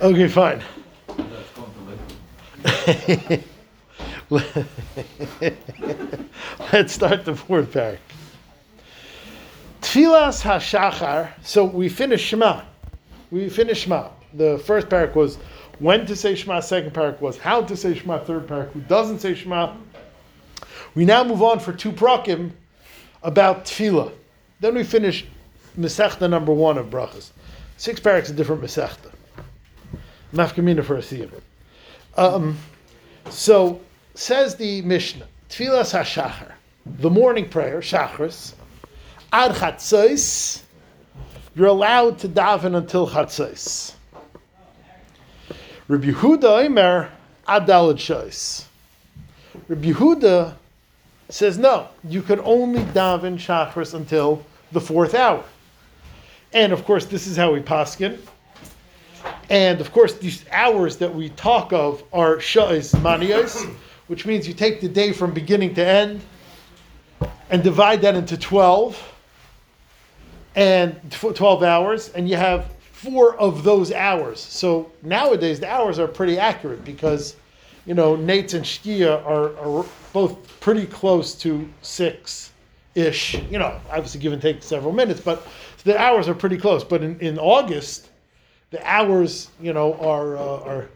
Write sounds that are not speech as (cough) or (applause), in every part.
Okay, fine. (laughs) Let's start the fourth parak. Tfilas hashachar. So we finished Shema. We finished Shema. The first parak was when to say Shema. Second parak was how to say Shema. Third parak who doesn't say Shema. We now move on for two prakim about tefillah. Then we finish Masechta number one of brachas. Six paraks a different Masechta. Mafkamina for a siyam. Um, so says the Mishnah, Tfilas HaShachar, the morning prayer, Shachris, Ad Chatzos, you're allowed to daven until Chatzos. Rabbi Yehuda Omer, Ad Daled Shois. Rabbi Yehuda says no, you can only daven Shachris until the fourth hour. And of course, this is how we paskin. And of course, these hours that we talk of are sha'is maniyos, (coughs) which means you take the day from beginning to end and divide that into 12 and 12 hours, and you have four of those hours. So nowadays, the hours are pretty accurate because, you know, Nates and Shkia are, are both pretty close to six ish. You know, obviously, give and take several minutes, but the hours are pretty close. But in, in August, the hours, you know, are uh, are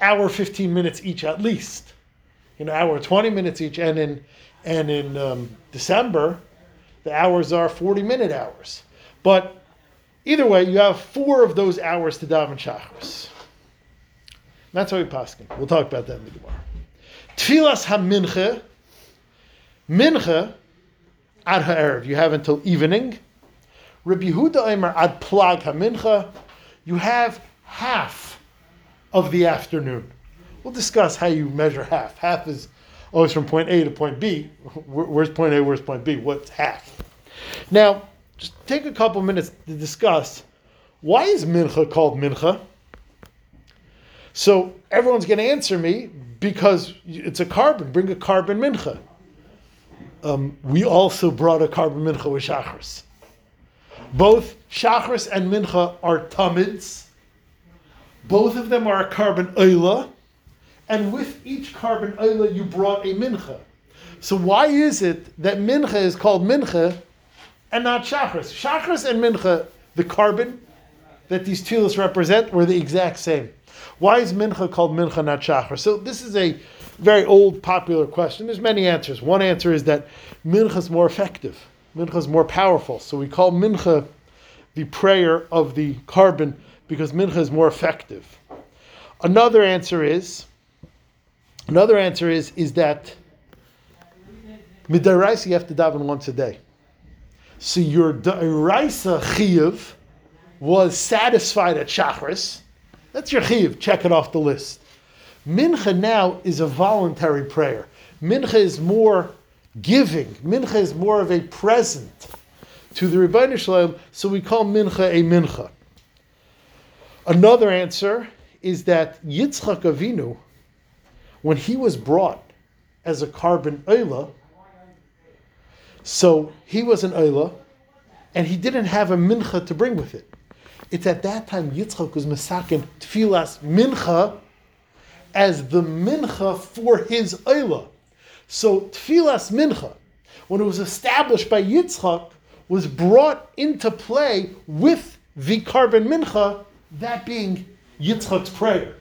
hour fifteen minutes each at least. You know, hour twenty minutes each, and in and in um, December, the hours are forty minute hours. But either way, you have four of those hours to daven shachris. That's how we paskin. We'll talk about that in the Gemara. Tfilas hamincha, mincha ad ha'erev. You have until evening. Rabbi Yehuda Eimer ad plag hamincha you have half of the afternoon. We'll discuss how you measure half. Half is always from point A to point B. Where's point A? Where's point B? What's half? Now, just take a couple minutes to discuss why is mincha called mincha. So everyone's going to answer me because it's a korban. Bring a korban mincha. Um, we also brought a korban mincha with shachris. Both Shachris and Mincha are tamids. Both of them are a korban oila. And with each korban oila, you brought a mincha. So why is it that mincha is called mincha and not shachris? Shachris and mincha, the korban that these tefillas represent, were the exact same. Why is mincha called mincha, not shachris? So this is a very old, popular question. There's many answers. One answer is that mincha is more effective. Mincha is more powerful. So we call mincha the prayer of the korban because mincha is more effective. Another answer is, another answer is, is that midaraisa you have to daven once a day. So your daraisa chiyuv was satisfied at shachris. That's your chiyuv. Check it off the list. Mincha now is a voluntary prayer. Mincha is more giving. Mincha is more of a present to the Rebbeinu Shalom, so we call mincha a mincha. Another answer is that Yitzchak Avinu, when he was brought as a korban oila, so he was an oila, and he didn't have a mincha to bring with it. It's at that time Yitzchak was masakin tfilas mincha as the mincha for his oila. So tfilas mincha, when it was established by Yitzchak, was brought into play with the korban mincha, that being Yitzchak's prayer.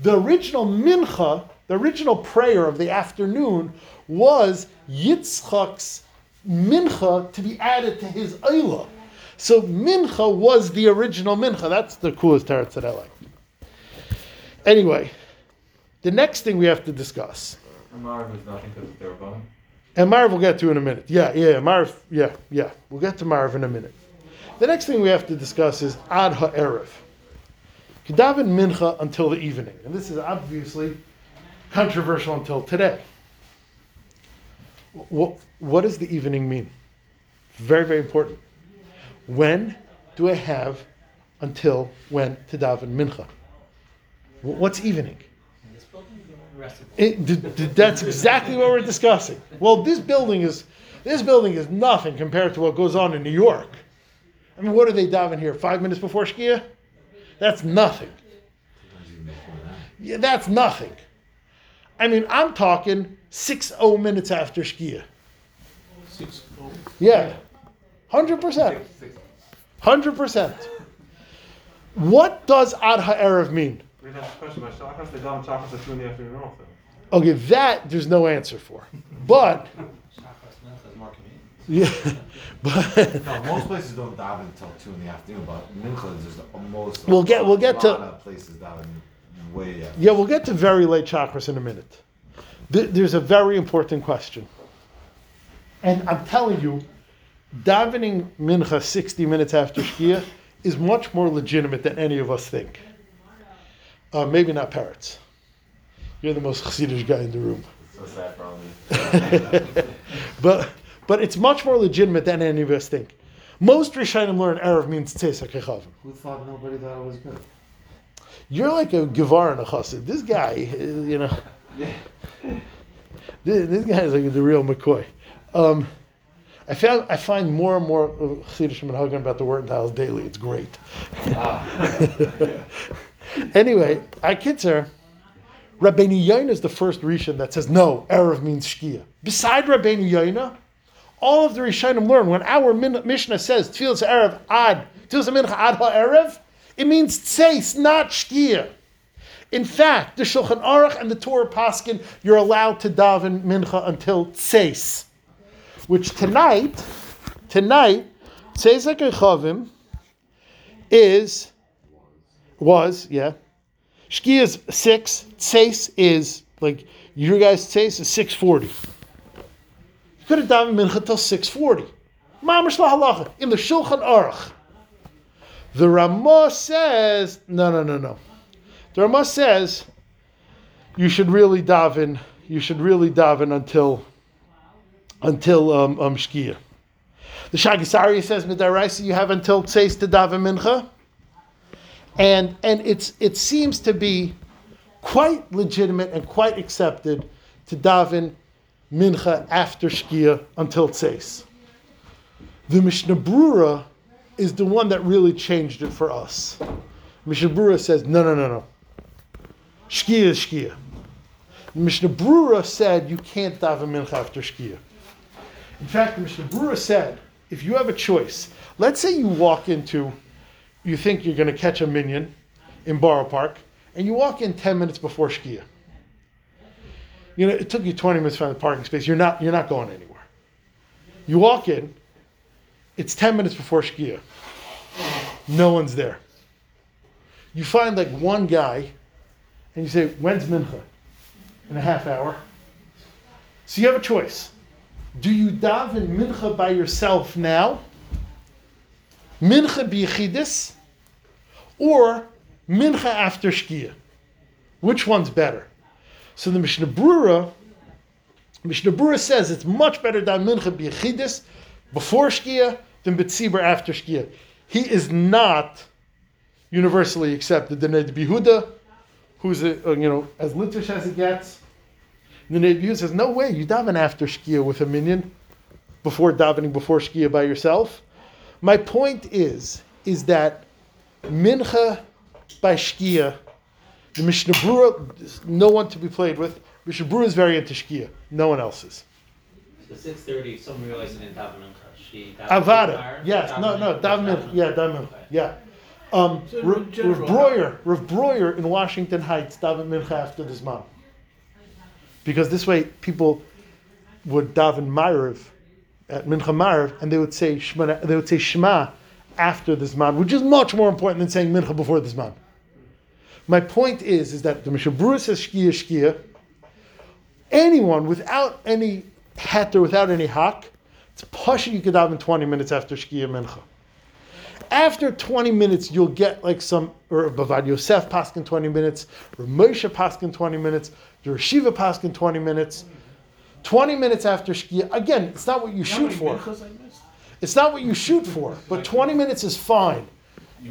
The original mincha, the original prayer of the afternoon, was Yitzchak's mincha to be added to his oila. So mincha was the original mincha. That's the coolest teretz that I like. Anyway, the next thing we have to discuss. Marv is nothing because bone. And Marv we'll get to in a minute. Yeah, yeah, Marv, yeah, yeah. We'll get to Marv in a minute. The next thing we have to discuss is Ad Ha'erev. Kedaven Mincha until the evening. And this is obviously controversial until today. What, what does the evening mean? Very, very important. When do I have until when to daven Mincha? What's evening? It, d- d- that's exactly what we're discussing. Well, this building is this building is nothing compared to what goes on in New York. I mean, what are they diving here? Five minutes before Shkia? That's nothing. Yeah, that's nothing. I mean, I'm talking six oh minutes after Shkia. Six oh. Yeah, hundred percent, hundred percent. What does Ad Ha'erev mean? We have a question about shachris. They daven shachris at two in the afternoon also. Okay, that there's no answer for. But (laughs) yeah, but No, most places don't daven until two in the afternoon, but Mincha is just the most. We'll get- we'll get a to- of places daven way after. yeah, we'll get to very late shachris in a minute. Th- There's a very important question, and I'm telling you, davening mincha 60 minutes after shkia is much more legitimate than any of us think. Uh, maybe not parrots. You're the most chassidish guy in the room. So sad, probably. (laughs) But but it's much more legitimate than any of us think. Most Rishonim learn Erev means Tzesach Echavim. Who thought nobody thought it was good? You're like a Gevar and a Chassid. This guy, uh, you know, (laughs) this, this guy is like the real McCoy. Um, I found I find more and more of Chassidish Menhagan about the Wurtentals daily. It's great. (laughs) anyway, I Kitzer, Rabbeinu Yoina is the first Rishon that says no, Erev means Shkia. Beside Rabbeinu Yoina, all of the Rishonim learn when our Min- Mishnah says Tfilas Erev Ad, Tfilas Mincha Ad HaErev, it means Tseis, not Shkia. In fact, the Shulchan Aruch and the Torah Paskin, you're allowed to daven Mincha until Tseis. Which tonight, tonight, Tzezek Chavim is, was, yeah. Shkia is six, Tseis is, like, your guys' Tseis is 640. You could have davened Mincha till 640. Mamash halacha in the Shulchan Aruch. The Ramah says, no, no, no, no. The Ramah says you should really daven. You should really daven until until um, um Shkia. The Shagisari says Midaraisa you have until Tseis to daven mincha, and and it's it seems to be quite legitimate and quite accepted to daven mincha after Shkia until Tseis. The Mishnah Brura is the one that really changed it for us. Mishnah Brura says, no, no, no, no. Shkia is Shkia. Mishnah Brura said you can't daven mincha after Shkia. In fact, Mishnah Brura said, if you have a choice, let's say you walk into, you think you're going to catch a minyan in Borough Park, and you walk in 10 minutes before Shkia. You know, it took you 20 minutes to find the parking space. You're not, you're not going anywhere. You walk in, it's 10 minutes before Shkia. No one's there. You find like one guy, and you say, When's Mincha? In a half hour. So you have a choice. Do you daven Mincha by yourself now? Mincha biyechidis? Or Mincha after Shkia? Which one's better? So the Mishnah Brura, Mishnah Brura says it's much better than Mincha biyechidis before Shkia than Betzibur after Shkia. He is not universally accepted. The Ned Behuda, who's a, uh, you know as litish as it gets, the Ned Behuda says, "No way, you daven after Shkia with a minyan, before davening before Shkia by yourself." My point is, is that Mincha by Shkia, the Mishnah Brura, no one to be played with. Mishnah Brura is very into Shkia. No one else is. So six thirty, someone realized they didn't have an uncut. She. Avada. Yes. No, no. Daven Mincha. Yeah, daven Mincha. Yeah. Um, So Rav Rav Breuer, Rav Breuer in Washington Heights, daven mincha after the Zman. Because this way people would daven Ma'ariv at mincha Ma'ariv, and they would say Shema, they would say Shema after the Zman, which is much more important than saying mincha before the Zman. My point is, is that the Mishnah Brura says Shkia Shkia. Anyone without any heter, without any hak, it's pasha you could daven 20 minutes after Shkia Mincha after 20 minutes, you'll get like some, or Bavad Yosef Paskin 20 minutes, or Moshe Paskin 20 minutes, the Rashiva Paskin 20 minutes. 20 minutes after Shkia, again, it's not what you shoot for. Minchas I missed? It's not what you shoot for, but 20 minutes is fine.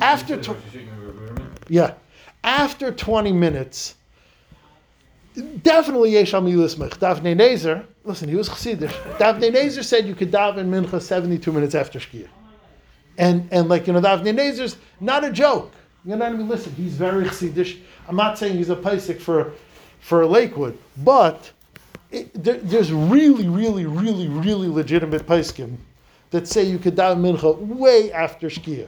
After tw- Rosh Hashanah with Ruderman? Yeah. After 20 minutes, definitely Yeshal Milismich. Davnei Nezer, listen, he was Chassidish. Davnei Nezer said you could daven Mincha 72 minutes after Shkia. And, and like, you know, Davnei Nezer's not a joke. You know what I mean? Listen, he's very chassidish. I'm not saying he's a paisik for, for Lakewood, but it, there, there's really, really, really, really legitimate paiskim that say you could daven mincha way after shkia.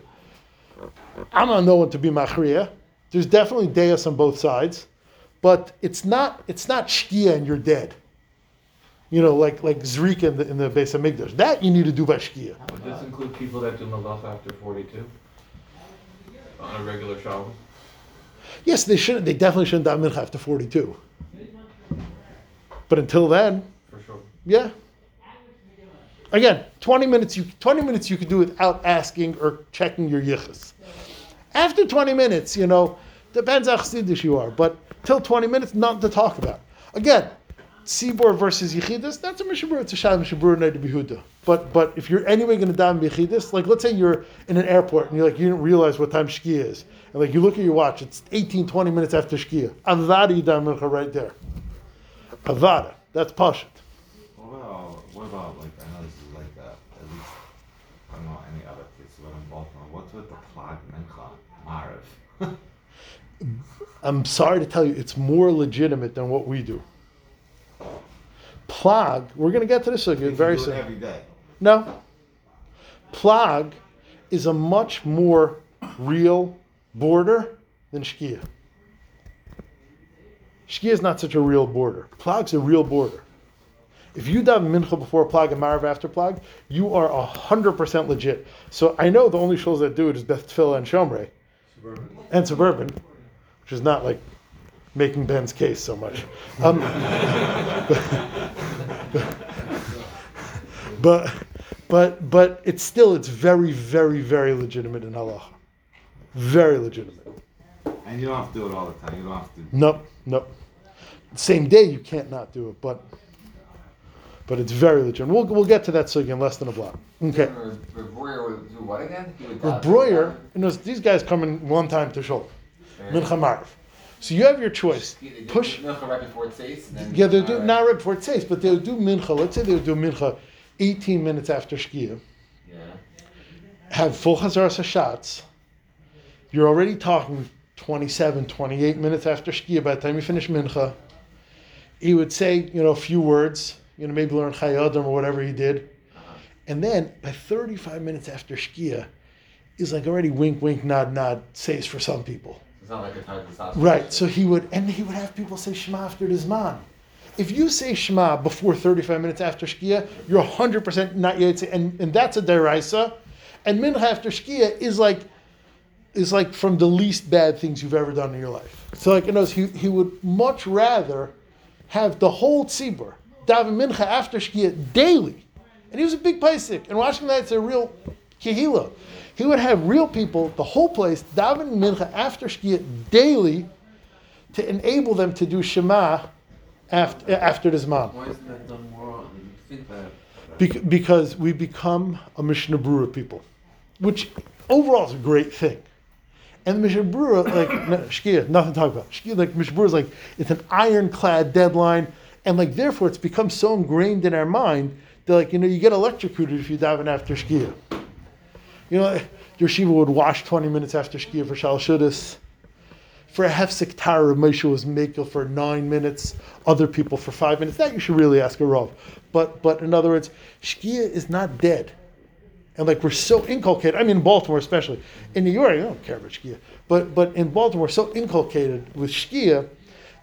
I'm not no one to be machriya. There's definitely deus on both sides, but it's not it's not shkia and you're dead. You know, like like zrika in the in the base of Migdash. That you need to do by shkia. Would this include people that do malach after forty-two? On a regular Shabbos? Yes, they shouldn't. They definitely shouldn't daven mincha after 42. But until then, For sure. yeah. Again, 20 minutes. You 20 minutes you could do without asking or checking your yichus. After 20 minutes, you know, depends how chassidish you are. But till 20 minutes, nothing to talk about. Again, Sibor versus Yechidus, that's a Mishabur, it's a Shad Mishabur Night to Behuda. But but if you're anyway going to daven Yechidus, like let's say you're in an airport and you're like, you didn't realize what time Shkia is. And like you look at your watch, it's 18, 20 minutes after Shkia. Avada you daven right there. Avada, that's Pashut. What about, what about, like, I know this is like, uh, at least, I don't know any other place, but in Baltimore, what's with the plug I'm sorry to tell you, it's more legitimate than what we do. Plag, we're going to get to this again very soon. Every day. No. Plag is a much more real border than Shkia. Shkia is not such a real border. Plag's a real border. If you daven mincha before Plag and Marav after Plag, you are 100% legit. So I know the only shows that do it is Beth Tfilah and Shomrei. And Suburban, which is not like making Ben's case so much. Um, (laughs) but but but it's still it's very very very legitimate in Allah. Very legitimate. And you don't have to do it all the time, you don't have to, Nope, nope. Same day you can't not do it, but but it's very legitimate. We'll we'll get to that so in less than a block. Okay. Breuer would do what again? He would Breuer, you know, these guys come in one time to Shul. Mincha Marv. So you have your choice. He- they do Push. Mincha right before it says. Yeah, they'll do not right before it says, but they'll do mincha. Let's say they'll do mincha 18 minutes after shkia. Yeah. Have full chazaras shots. You're already talking 27, 28 minutes after shkia. By the time you finish mincha, he would say, you know, a few words. You know, maybe learn chayadim or whatever he did, and then by 35 minutes after shkia, is like already wink, wink, nod, nod. Says for some people. It's not like a time to. Right. So he would, and he would have people say Shema after the Zman. If you say Shema before 35 minutes after Shkia, you're 100% not yet, and, and that's a deraisa. And Mincha after Shkia is like, is like from the least bad things you've ever done in your life. So like, you know, he, he would much rather have the whole tzibur daven Mincha after Shkia daily. And he was a big paisik. And Washington Heights a real kehila. He would have real people, the whole place, daven Mincha after Shkia daily to enable them to do Shema after, uh, after the Zman. Why isn't that done more Bec- because we become a Mishnah Brura people, which overall is a great thing. And the Mishnah Brura, like (coughs) no, Shkia, nothing to talk about. Shkia, like Mishnah Brura is like it's an ironclad deadline, and like therefore it's become so ingrained in our mind that like you know you get electrocuted if you dive in after Shkia. You know, your shiva would wash twenty minutes after Shkia for Shal Shudas. For a hefsek tara, Moshe was makel for nine minutes. Other people for five minutes. That you should really ask a rov. But but in other words, shkia is not dead, and like we're so inculcated. I mean, Baltimore especially. In New York, I don't care about shkia. But but in Baltimore, so inculcated with shkia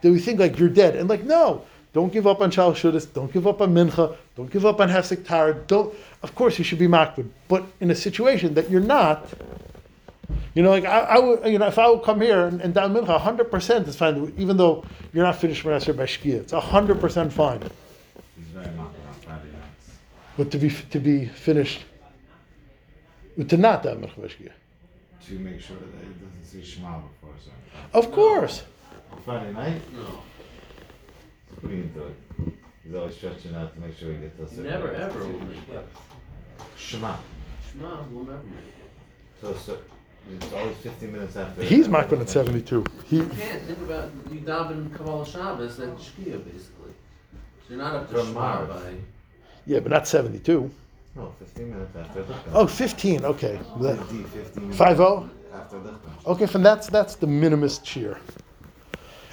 that we think like you're dead. And like no, don't give up on shal shudas. Don't give up on mincha. Don't give up on hefsek tara. Don't. Of course, you should be makbid. But in a situation that you're not. You know, like I, I would, you know, if I would come here and, and down mincha, hundred percent is fine. Even though you're not finished when I by shkia, it's hundred percent fine. he's very knocking on Friday nights. But to be to be finished, with to not down mincha by shkia. To make sure that he doesn't say Shema before, so. Of course, Friday night, no, what do you do? He's always stretching out to make sure he gets us. never ever will make it. Shema. Shema will never make So, so it's always 15 minutes after. he's makbid at seventy-two. He it. You can't think about you daven Kabbalah Shabbos and Shkia basically. So you're not up to From Shema Mars. by. yeah, but not seventy-two. No, 15 minutes after. Oh, 15, Okay, D, 15. five oh. after Lichten. Okay, fine. That's that's the minimist cheer,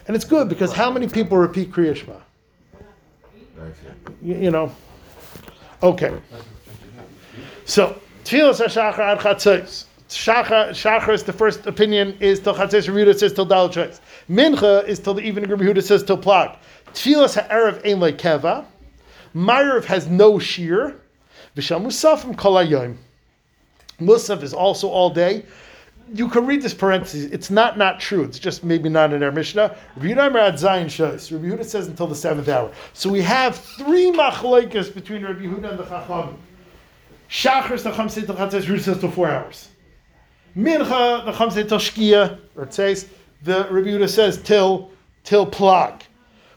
and it's good because how many people repeat Kriya Shema? You, you know. Okay. So Tfilas HaShachar ad Chatzos. Shachar, Shachar is the first opinion is till Chatzos. Rabbi Yehuda says till Dal Chois. Mincha is till the evening. Yehuda says till Plag. Tfilas HaErev ein like Keva. Ma'ariv has no shear. V'shal Musafim kol hayom. Musaf is also all day. You can read this parenthesis. It's not not true. It's just maybe not in our Mishnah. Rabbi Yehuda says until the seventh hour. So we have three machlekes between Rabbi Yehuda and the Chacham. Shachar the Chacham says. Rabbi says till four hours. Mincha the Chacham says till Shkia or says the Rabbi Yehuda says till till Plag.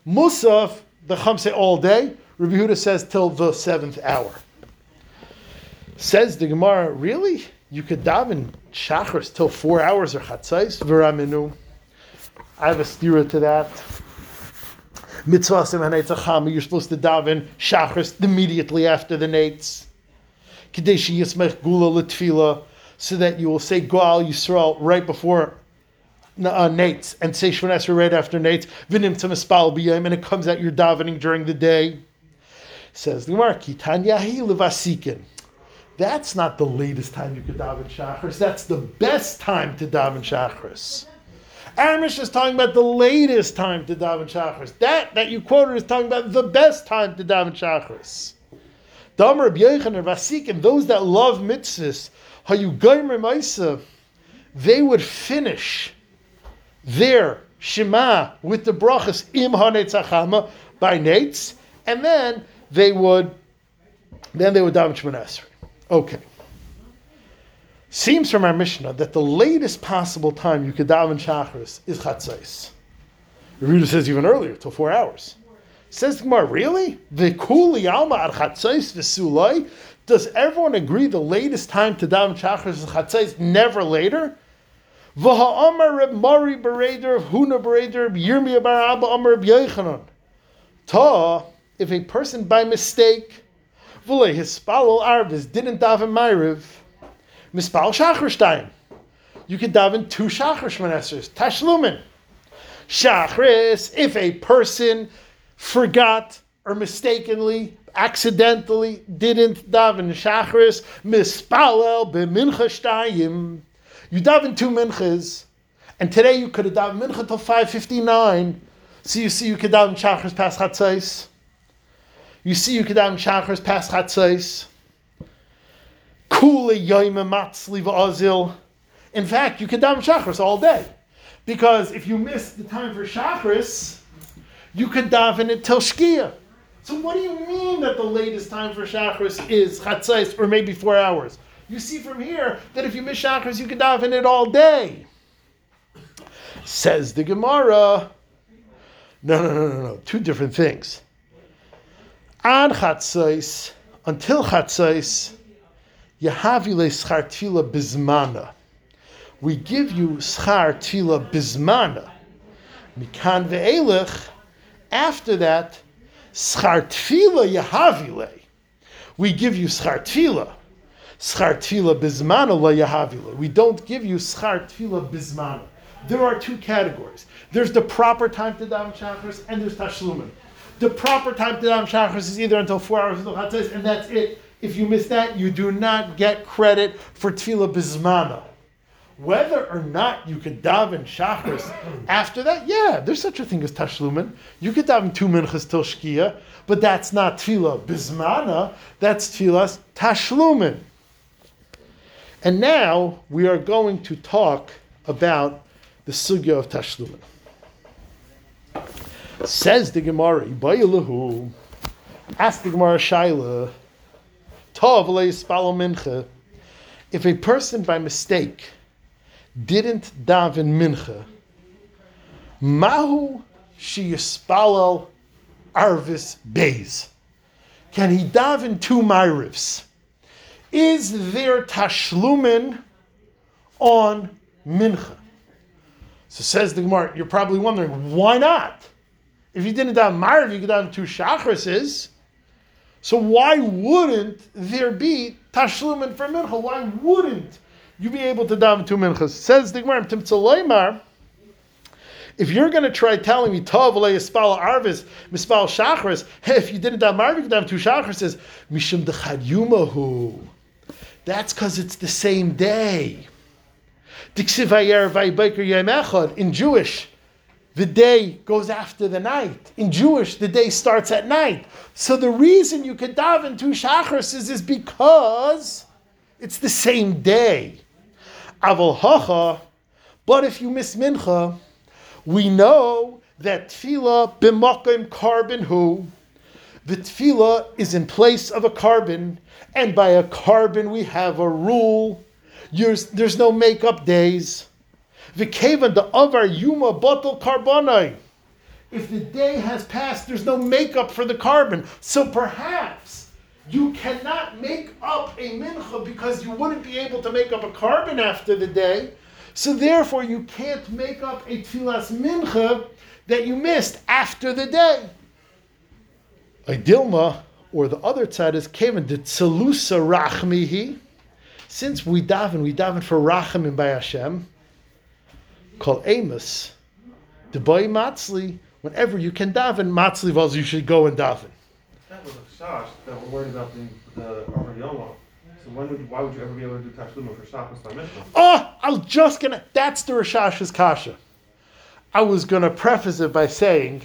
Musaf the Chacham say all day. Rabbi Yehuda says till the seventh hour. Says the Gemara, really? You could daven shachris till four hours or chatzais v'raminu. I have a stira to that. Mitzvah semaneitzachama. You're supposed to daven shachris immediately after the nates. Kadeshi yismech gula letfila, so that you will say Goal Yisrael right before uh, nates and say Shemon right after nates. V'nim tzemispal b'yayim, and it comes out you're davening during the day. Says the Gemara, Kitan yahi levasikin. That's not the latest time you could daven shachris. That's the best time to daven shachris. Amish is talking about the latest time to daven shachris. That that you quoted is talking about the best time to daven shachris. Damer Yochanan Vasikim, those that love mitzvahs, hayu goymer ma'isa, they would finish their Shema with the brachas im hanetzachama by nates, and then they would then they would daven Shemon. Okay. Seems from our Mishnah that the latest possible time you could daven Shachris is Chatzais. Reader says even earlier, till four hours. Says Gemara, really? The kuli alma ad Chatzais v'sulai? Does everyone agree the latest time to daven Shachris is Chatzais, never later? V'ha'amar Reb Mari bereder, Huna bereder, Yirmiyah Abba Amar Reb. Ta, if a person by mistake Vule hispalol arvis didn't daven ma'ariv. Mispal shacharstein. You could daven two shachar shmanesers. Tashlumin. Shachris, if a person forgot or mistakenly, accidentally didn't daven shachris, mispalel b'mincha shtayim. You daven two minchas, and today you could have daven mincha till 5.59. So you see you could daven shachris past chatzais. You see, you have shachars past chatzais. Kule yoyme matzli v'azil. In fact, you could daven shachars all day, because if you miss the time for shachars, you could daven it till shkia. So what do you mean that the latest time for shachars is chatzais or maybe four hours? You see from here that if you miss shachars, you could daven it all day. Says the Gemara. No, no, no, no, no. Two different things. Ad chatzais, until chatzais, Yahavile schar tefila bizmana. We give you schar tefila bizmana. Mikan ve'elech, after that, schar tefila Yahavile. We give you schar tefila. Schar tefila bizmana la. We don't give you schar tefila bizmana. There are two categories. There's the proper time to daven shachris, and there's tashlumin. The proper time to daven shachris is either until four hours until chatzos, and that's it. If you miss that, you do not get credit for tefillah bismana. Whether or not you could daven shachris after that, yeah, there's such a thing as tashlumin. You could daven two minchas till shkia, but that's not tefillah bismana. That's tefillah tashlumin. And now we are going to talk about the sugya of tashlumin. Says the Gemara, Ibayilahu. Ask the Gemara Shaila. Tov mincha. If a person by mistake didn't daven mincha, mahu she yispalel arvis beis. Can he daven two myrivs? Is there tashlumin on mincha? So says the Gemara, you're probably wondering, why not? If you didn't have Marv, you could have two Shachrises. So why wouldn't there be Tashlumin for Mincha? Why wouldn't you be able to daven two minchas. Says the Gemara, if you're going to try telling me Tov Yispal Arvis Mispal Shachris, if you didn't have Marvi, you could have two Shachrises. Mishum Dechad Yumahu. That's because it's the same day. In Jewish, the day goes after the night. In Jewish, the day starts at night. So the reason you could daven two Shachrises is because it's the same day. Aval Hacha. But if you miss Mincha, we know that tefillah b'makom korban who the tefillah is in place of a korban, and by a korban we have a rule. There's, there's no makeup days. V'kevan the avar yuma bottle carbonai. If the day has passed, there's no makeup for the korban. So perhaps you cannot make up a mincha because you wouldn't be able to make up a korban after the day. So therefore, you can't make up a tefillas mincha that you missed after the day. A dilma, or the other side is Kevin the tzelusa rachmihi. Since we daven, we daven for rachamim by Hashem. Call Amos, the boy matzli. Whenever you can daven matzli, vaz you should go and daven. That was a shosh that we're worried about the, the Amar Yoma. So when would, why would you ever be able to do Tashluma for Shabbos by Mishnah? Oh, I was just gonna. That's the Rashash's kasha. I was gonna preface it by saying,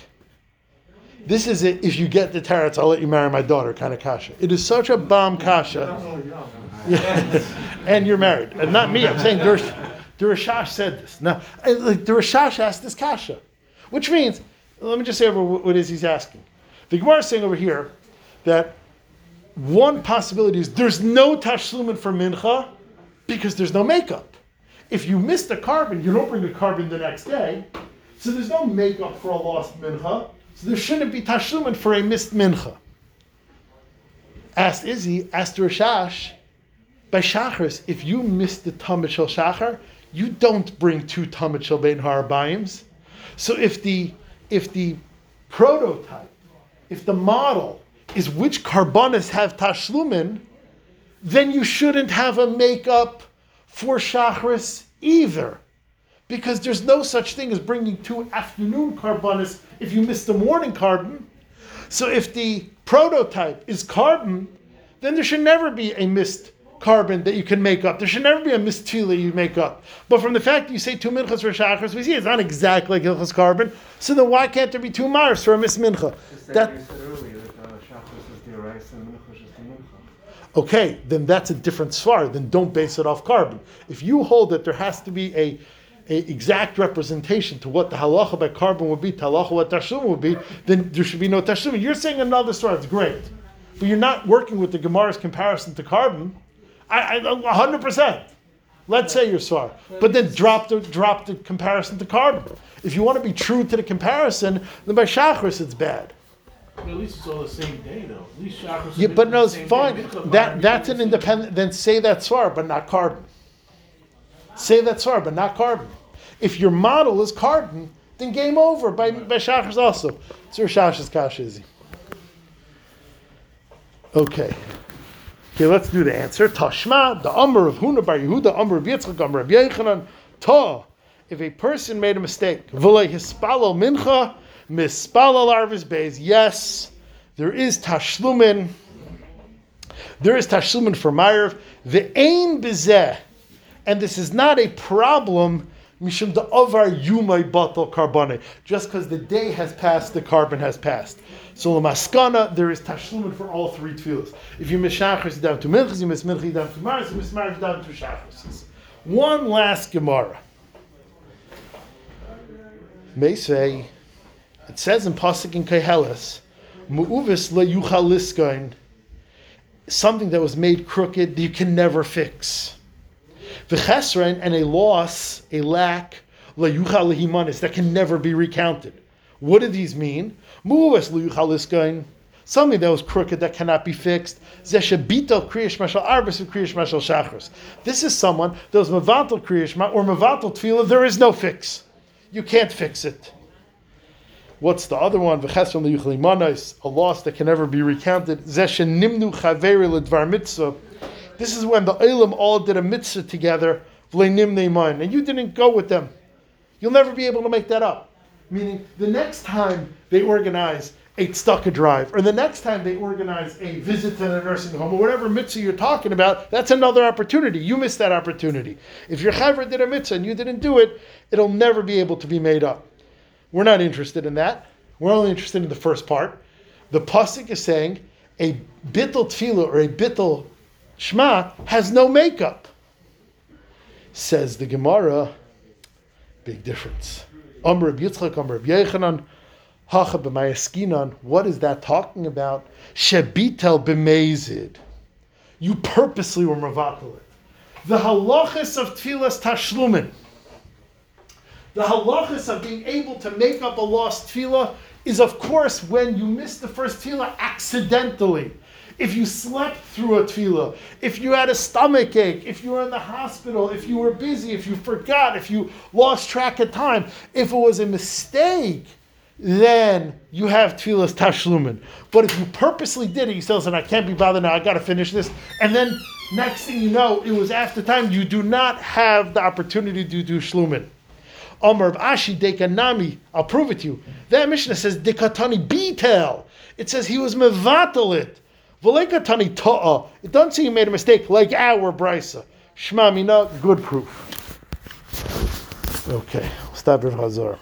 "This is it. If you get the teretz, I'll let you marry my daughter." Kind of kasha. It is such a bomb kasha. That's only young. Yeah. (laughs) and you're married. And not me. I'm saying the, Rish- the said this. Now, uh, like, asked this kasha, which means, let me just say over what it is he's asking. The Gemara is saying over here that one possibility is there's no tashlumin for mincha because there's no makeup. If you miss the korban, you don't bring the korban the next day, so there's no makeup for a lost mincha. So there shouldn't be tashlumin for a missed mincha. Asked Izzy, asked Rashash, by Shachris, if you miss the Tamid Shel Shachar, you don't bring two Tamid Shel Bein Harabayim. So if the if the prototype, if the model is which carbonas have tashlumin, then you shouldn't have a makeup for Shachris either. Because there's no such thing as bringing two afternoon carbonas if you miss the morning korban. So if the prototype is korban, then there should never be a missed korban that you can make up. There should never be a missed tila you make up. But from the fact that you say two minchas for shachars, we see it's not exactly like Hilchas korban. So then why can't there be two mars for a missed mincha? That, you said earlier that uh, Shabbos is the Arais and Mincha Mincha. okay, then that's a different svar. Then don't base it off korban. If you hold that there has to be a, a exact representation to what the halacha by korban would be, to halacha what tashum would be, then there should be no tashum. You're saying another svar. It's great, but you're not working with the Gemara's comparison to korban. I, I, hundred percent. Let's say you're svar, but then drop the drop the comparison to korban. If you want to be true to the comparison, then by shachris it's bad. But at least it's all the same day, though. At least Shabbos. Yeah, but no, it's fine. That that's an independent. Then say that svar, but not korban. Say that svar, but not korban. If your model is korban, then game over by by shachris also. It's your shachris kash izzy. Okay. Okay, let's do the answer. Tashma, the Amr of Huna Bar Yehuda, Amr of Yitzchak, Amr of Yechanan, Ta. If a person made a mistake, V'le hispalo mincha, mispalo arvis beis. Yes, there is tashlumin. There is tashlumin for Ma'ariv. The ain bezeh, and this is not a problem. Mishum the avar yumay batal carbone. Just because the day has passed, the korban has passed. So lamaskana, there is tashlumin for all three tefillas. If you miss shachris down to minchas, you miss minchas down to maris, you miss maris down to shachris. One last gemara. May say, it says in pasuk in Kehelis, mu'uvis le something that was made crooked you can never fix. V'chesrein and a loss, a lack, le yuchal lehimanis that can never be recounted. What do these mean? Mu'uvis le yuchal liskain, something that was crooked that cannot be fixed. Zeshabito kriyish mashal arbis of kriyish mashal shachris. This is someone that was mevatel kriyish or mevatel tefillah. There is no fix. You can't fix it. What's the other one? V'chesron liyuchli manos, a loss that can never be recounted. Zeshen nimnu chaveri ledvar mitzvah. This is when the Elam all did a mitzvah together, and you didn't go with them. You'll never be able to make that up. Meaning, the next time they organize a tzedakah drive, or the next time they organize a visit to the nursing home, or whatever mitzvah you're talking about, that's another opportunity. You missed that opportunity. If your chaver did a mitzvah and you didn't do it, it'll never be able to be made up. We're not interested in that. We're only interested in the first part. The pasuk is saying a bittel tefillah or a bittel shma has no makeup. Says the Gemara, big difference. Amr Yitzchak, Amr Yechanan, Hacha b'mayaskinan. What is that talking about? Shebitel b'mezid. You purposely were mavatal. The halachas of tefillas tashlumin. The halachas of being able to make up a lost tefillah is, of course, when you miss the first tefillah accidentally. If you slept through a tefillah, if you had a stomach ache, if you were in the hospital, if you were busy, if you forgot, if you lost track of time, if it was a mistake, then you have tefillah's tashlumin. But if you purposely did it, you still said, I can't be bothered now, I got to finish this. And then next thing you know, it was after time, you do not have the opportunity to do shlumin. Amar Ashi Dekanami, I'll prove it to you. That Mishnah says Dekatani Betel. It says he was mevatalit. Velekatani Ta'a. It doesn't say he made a mistake like our Brisa. Shma Mina, good proof. Okay, stop Rav Hazar.